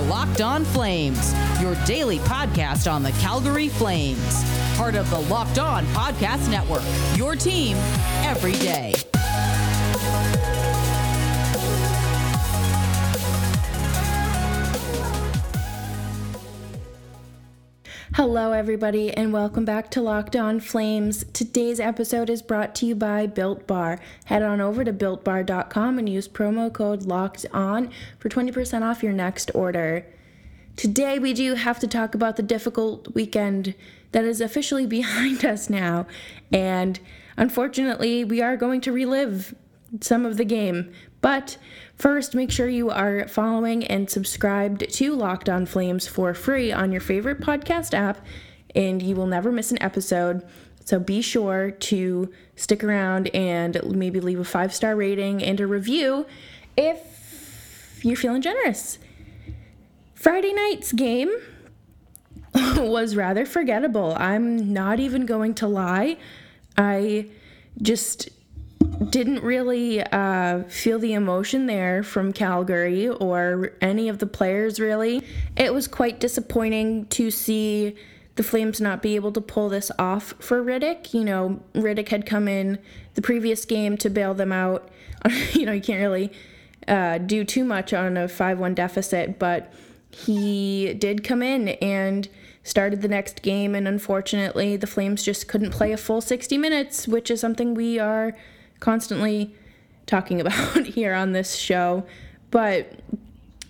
are Locked On Flames, your daily podcast on the Calgary Flames. Part of the Locked On Podcast Network, your team every day. Hello, everybody, and welcome back to Locked On Flames. Today's episode is brought to you by Built Bar. Head on over to builtbar.com and use promo code Locked On for 20% off your next order. Today, we do have to talk about the difficult weekend that is officially behind us now, and unfortunately, we are going to relive some of the game. But first, make sure you are following and subscribed to Locked On Flames for free on your favorite podcast app, and you will never miss an episode. So be sure to stick around and maybe leave a five star rating and a review if you're feeling generous. Friday night's game was rather forgettable. I'm not even going to lie. I just didn't really uh, feel the emotion there from Calgary or any of the players, really. It was quite disappointing to see the Flames not be able to pull this off for Rittich. You know, Rittich had come in the previous game to bail them out. you know, you can't really uh, do too much on a 5 1 deficit, but he did come in and started the next game. And unfortunately, the Flames just couldn't play a full 60 minutes, which is something we are constantly talking about here on this show. But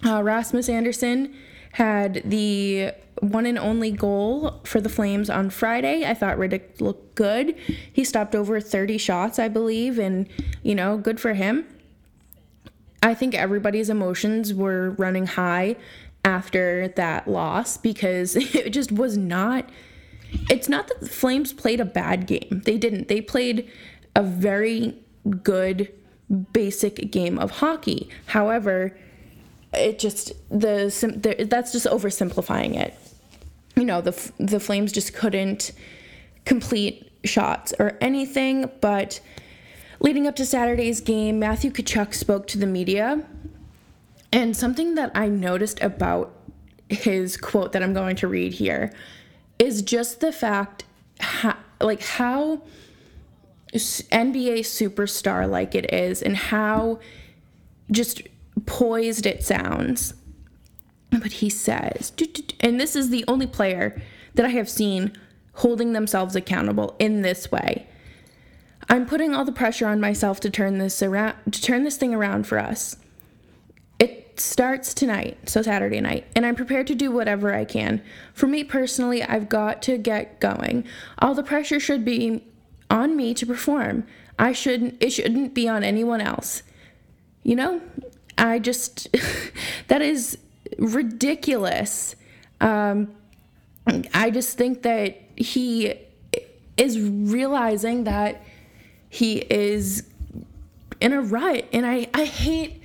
uh, Rasmus Andersson had the one and only goal for the Flames on Friday. I thought Rittich looked good. He stopped over 30 shots, I believe, and, you know, good for him. I think everybody's emotions were running high after that loss because it just was not. It's not that the Flames played a bad game. They didn't. They played a very good basic game of hockey. However, it just the, the that's just oversimplifying it. You know, the the Flames just couldn't complete shots or anything, but leading up to Saturday's game, Matthew Tkachuk spoke to the media. And something that I noticed about his quote that I'm going to read here is just the fact how, like how NBA superstar like it is and how just poised it sounds. But he says, and this is the only player that I have seen holding themselves accountable in this way. I'm putting all the pressure on myself to turn this around to turn this thing around for us. It starts tonight, so Saturday night, and I'm prepared to do whatever I can. For me personally, I've got to get going. All the pressure should be on me to perform. I shouldn't it shouldn't be on anyone else. You know? I just that is ridiculous. Um I just think that he is realizing that he is in a rut and I I hate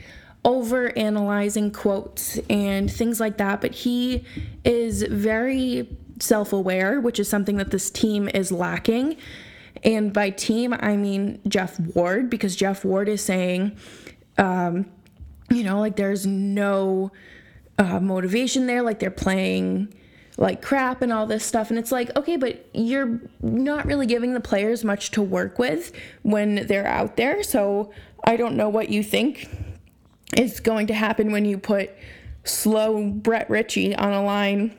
over analyzing quotes and things like that, but he is very self aware, which is something that this team is lacking. And by team, I mean Geoff Ward, because Geoff Ward is saying, um, you know, like there's no uh, motivation there, like they're playing like crap and all this stuff. And it's like, okay, but you're not really giving the players much to work with when they're out there. So I don't know what you think is going to happen when you put slow Brett Ritchie on a line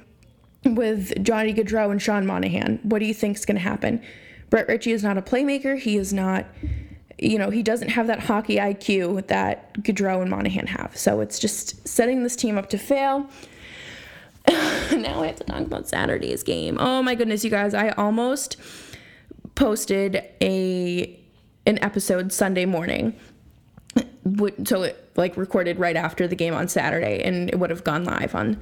with Johnny Gaudreau and Sean Monahan. What do you think is going to happen? Brett Ritchie is not a playmaker. He is not, you know, he doesn't have that hockey IQ that Gaudreau and Monahan have. So it's just setting this team up to fail. now I have to talk about Saturday's game. Oh my goodness, you guys! I almost posted a an episode Sunday morning, so it like recorded right after the game on Saturday, and it would have gone live on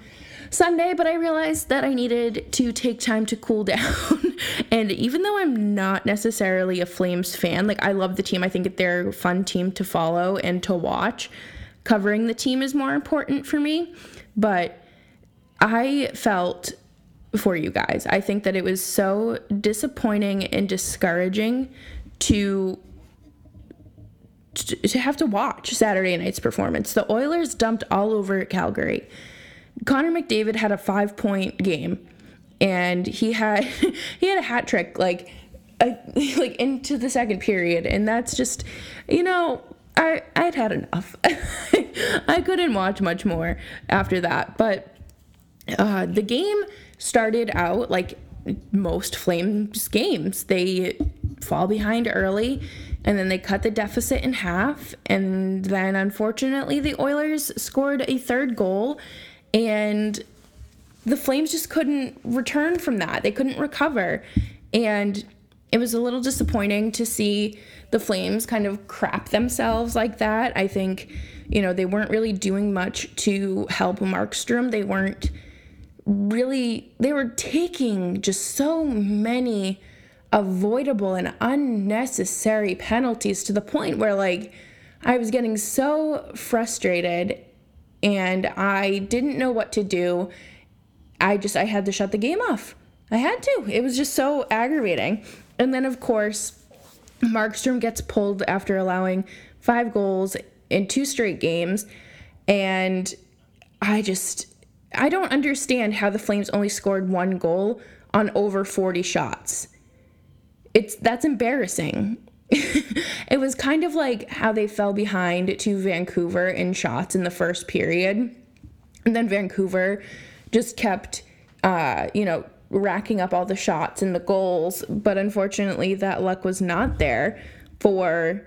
Sunday, but I realized that I needed to take time to cool down. and even though I'm not necessarily a Flames fan, like I love the team, I think they're a fun team to follow and to watch. Covering the team is more important for me, but I felt for you guys. I think that it was so disappointing and discouraging to to have to watch Saturday night's performance. The Oilers dumped all over Calgary. Connor McDavid had a five point game, and he had he had a hat trick like like into the second period, and that's just you know I I'd had enough. I couldn't watch much more after that, but uh, the game started out like most Flames games. They fall behind early and then they cut the deficit in half. And then unfortunately, the Oilers scored a third goal and the Flames just couldn't return from that. They couldn't recover. And it was a little disappointing to see the Flames kind of crap themselves like that. I think, you know, they weren't really doing much to help Markstrom. They weren't really, they were taking just so many avoidable and unnecessary penalties to the point where, like, I was getting so frustrated and I didn't know what to do. I just, I had to shut the game off. I had to. It was just so aggravating. And then, of course, Markstrom gets pulled after allowing five goals in two straight games. And I just, I don't understand how the Flames only scored one goal on over 40 shots. It's that's embarrassing. it was kind of like how they fell behind to Vancouver in shots in the first period. And then Vancouver just kept uh, you know, racking up all the shots and the goals, but unfortunately that luck was not there for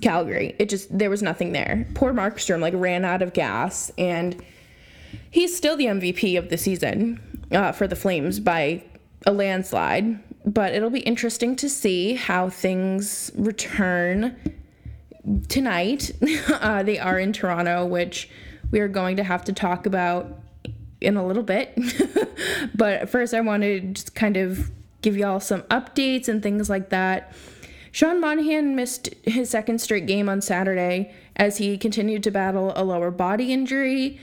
Calgary. It just there was nothing there. Poor Markstrom like ran out of gas and he's still the MVP of the season uh, for the Flames by a landslide. But it'll be interesting to see how things return tonight. uh, they are in Toronto, which we are going to have to talk about in a little bit. but first, I want to just kind of give y'all some updates and things like that. Sean Monahan missed his second straight game on Saturday as he continued to battle a lower body injury.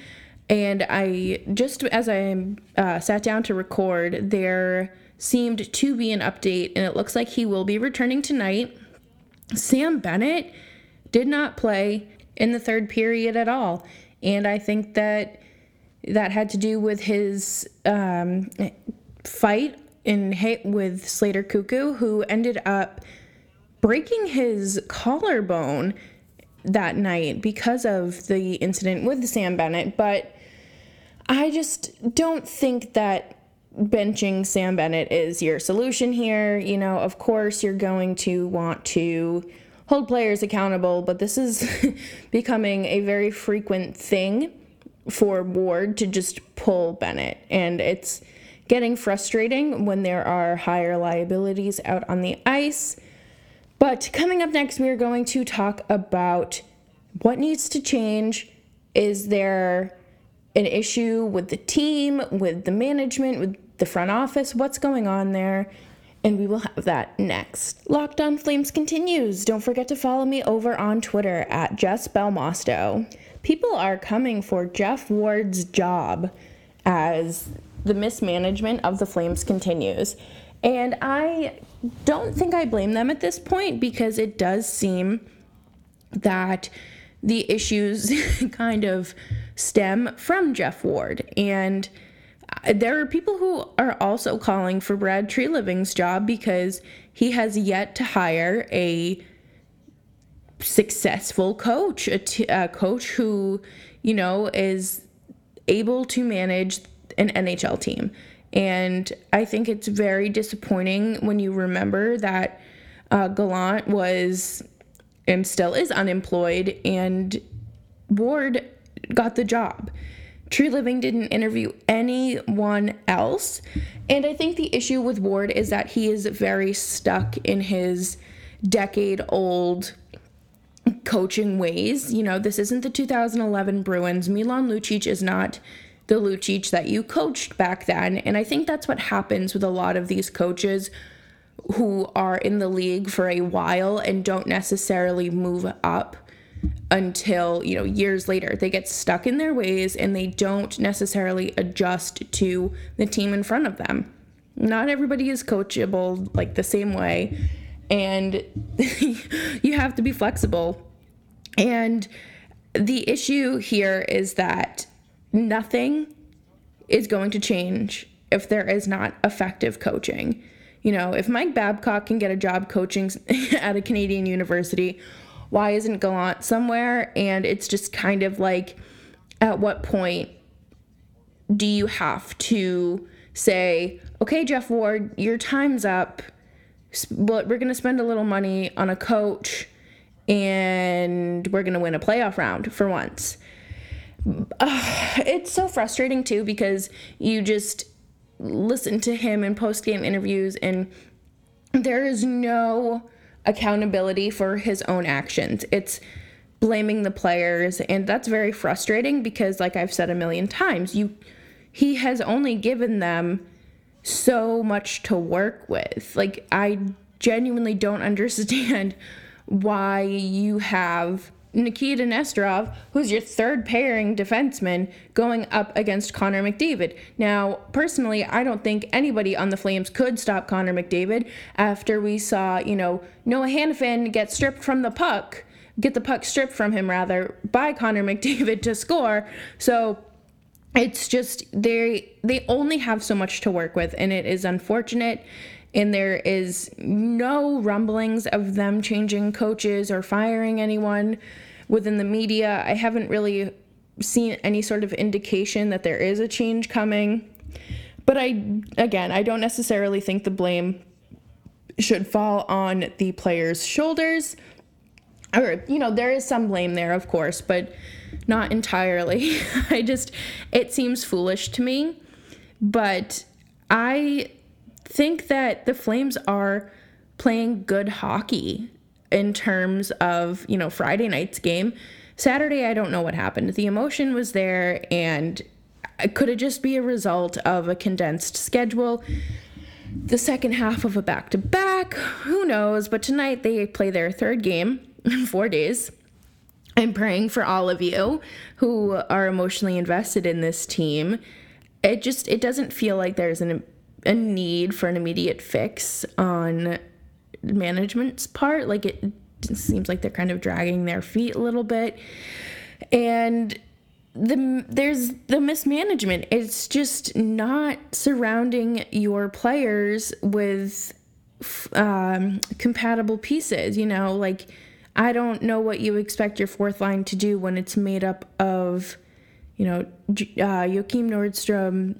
And I just as I uh, sat down to record, there seemed to be an update, and it looks like he will be returning tonight. Sam Bennett did not play in the third period at all, and I think that that had to do with his um, fight in hit with Slater Koekkoek, who ended up breaking his collarbone that night because of the incident with Sam Bennett. But I just don't think that benching Sam Bennett is your solution here. You know, of course, you're going to want to hold players accountable, but this is becoming a very frequent thing for Ward to just pull Bennett. And it's getting frustrating when there are higher liabilities out on the ice. But coming up next, we are going to talk about what needs to change. Is there an issue with the team, with the management, with the front office? What's going on there? And we will have that next. Locked on Flames continues. Don't forget to follow me over on Twitter at Jess Belmosto people are coming for Geoff Ward's job as the mismanagement of the Flames continues. And I don't think I blame them at this point because it does seem that the issues kind of stem from Geoff Ward. And there are people who are also calling for Brad Treliving's job because he has yet to hire a successful coach, a, t- a coach who, you know, is able to manage an NHL team. And I think it's very disappointing when you remember that uh, Gallant was and still is unemployed, and Ward got the job. Treliving didn't interview anyone else. And I think the issue with Ward is that he is very stuck in his decade old coaching ways. You know, this isn't the 2011 Bruins. Milan Lucic is not the Lucic that you coached back then. And I think that's what happens with a lot of these coaches who are in the league for a while and don't necessarily move up until, you know, years later. They get stuck in their ways and they don't necessarily adjust to the team in front of them. Not everybody is coachable like the same way and you have to be flexible. And the issue here is that nothing is going to change if there is not effective coaching. You know, if Mike Babcock can get a job coaching at a Canadian university, why isn't Gallant somewhere? And it's just kind of like, at what point do you have to say, okay, Geoff Ward, your time's up. But we're going to spend a little money on a coach and we're going to win a playoff round for once. It's so frustrating too because you just listen to him in post game interviews and there is no accountability for his own actions. It's blaming the players and that's very frustrating because like I've said a million times, you he has only given them so much to work with. Like I genuinely don't understand why you have Nikita Nesterov, who's your third pairing defenseman, going up against Connor McDavid. Now, personally, I don't think anybody on the Flames could stop Connor McDavid after we saw, you know, Noah Hanifin get stripped from the puck, get the puck stripped from him, rather, by Connor McDavid to score. So, it's just they they only have so much to work with and it is unfortunate and there is no rumblings of them changing coaches or firing anyone within the media. I haven't really seen any sort of indication that there is a change coming. But I, again, I don't necessarily think the blame should fall on the players' shoulders. Or, you know, there is some blame there, of course, but not entirely. I just, it seems foolish to me. But I think that the Flames are playing good hockey in terms of, you know, Friday night's game. Saturday, I don't know what happened. The emotion was there, and could it just be a result of a condensed schedule? The second half of a back to back? Who knows? But tonight they play their third game in four days. I'm praying for all of you who are emotionally invested in this team. It just it doesn't feel like there's an a need for an immediate fix on management's part. Like it seems like they're kind of dragging their feet a little bit. And the there's the mismanagement. It's just not surrounding your players with um, compatible pieces. You know, like I don't know what you expect your fourth line to do when it's made up of, you know, uh, Joakim Nordstrom,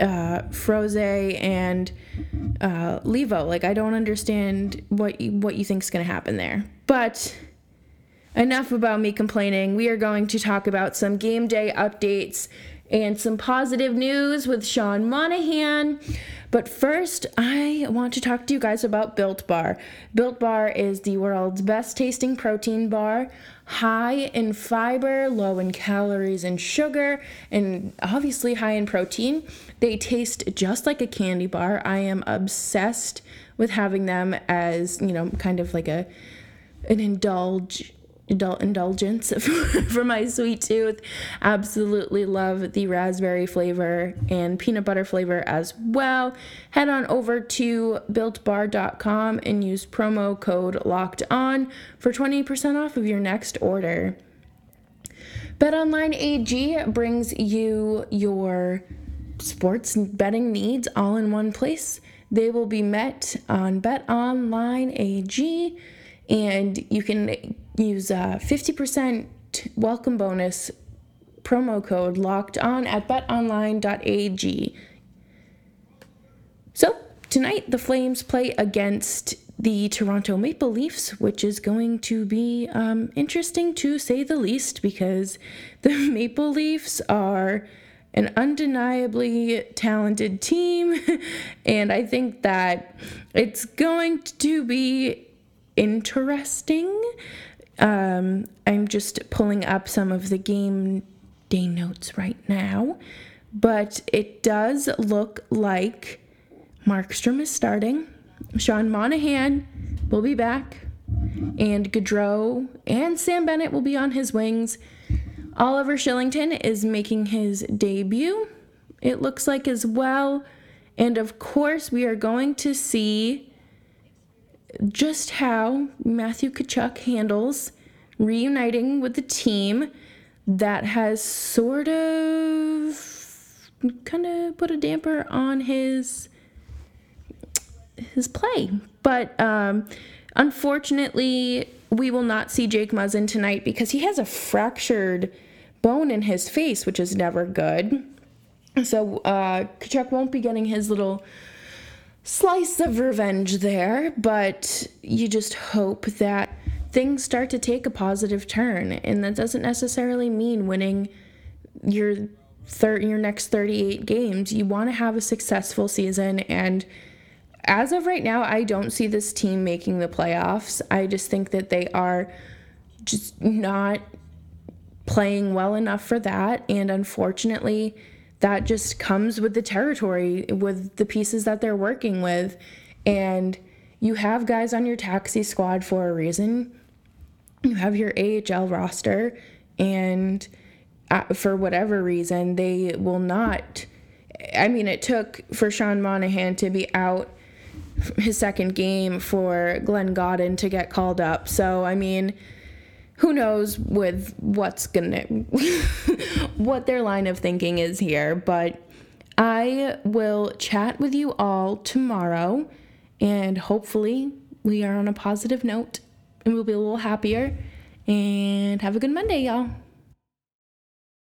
uh, Froese and uh, Leivo. Like I don't understand what you, what you think is going to happen there. But enough about me complaining. We are going to talk about some game day updates and some positive news with Sean Monahan. But first, I want to talk to you guys about Built Bar. Built Bar is the world's best tasting protein bar, high in fiber, low in calories and sugar, and obviously high in protein. They taste just like a candy bar. I am obsessed with having them as, you know, kind of like a an indulge indulgence for my sweet tooth. Absolutely love the raspberry flavor and peanut butter flavor as well. Head on over to builtbar.com and use promo code locked on for 20% off of your next order. BetOnline AG brings you your sports betting needs all in one place. They will be met on BetOnline AG and you can use a 50% welcome bonus promo code locked on at betonline.ag. So, tonight the Flames play against the Toronto Maple Leafs, which is going to be um, interesting to say the least because the Maple Leafs are an undeniably talented team, and I think that it's going to be interesting. Um, I'm just pulling up some of the game day notes right now, but it does look like Markstrom is starting. Sean Monahan will be back, and Gaudreau and Sam Bennett will be on his wings. Oliver Kylington is making his debut, it looks like as well. And of course, we are going to see just how Matthew Tkachuk handles reuniting with the team. that has sort of kind of put a damper on his his play. But um, unfortunately, we will not see Jake Muzzin tonight because he has a fractured bone in his face, which is never good. So uh, Tkachuk won't be getting his little slice of revenge there, but you just hope that things start to take a positive turn, and that doesn't necessarily mean winning your thir- your next 38 games. You want to have a successful season and as of right now, I don't see this team making the playoffs. I just think that they are just not playing well enough for that. And unfortunately, that just comes with the territory, with the pieces that they're working with. And you have guys on your taxi squad for a reason. You have your AHL roster, and uh, for whatever reason, they will not. I mean, it took for Sean Monahan to be out his second game for Glenn Gawdin to get called up. So, I mean, who knows with what's gonna what their line of thinking is here, but I will chat with you all tomorrow and hopefully we are on a positive note and we'll be a little happier and have a good Monday, y'all.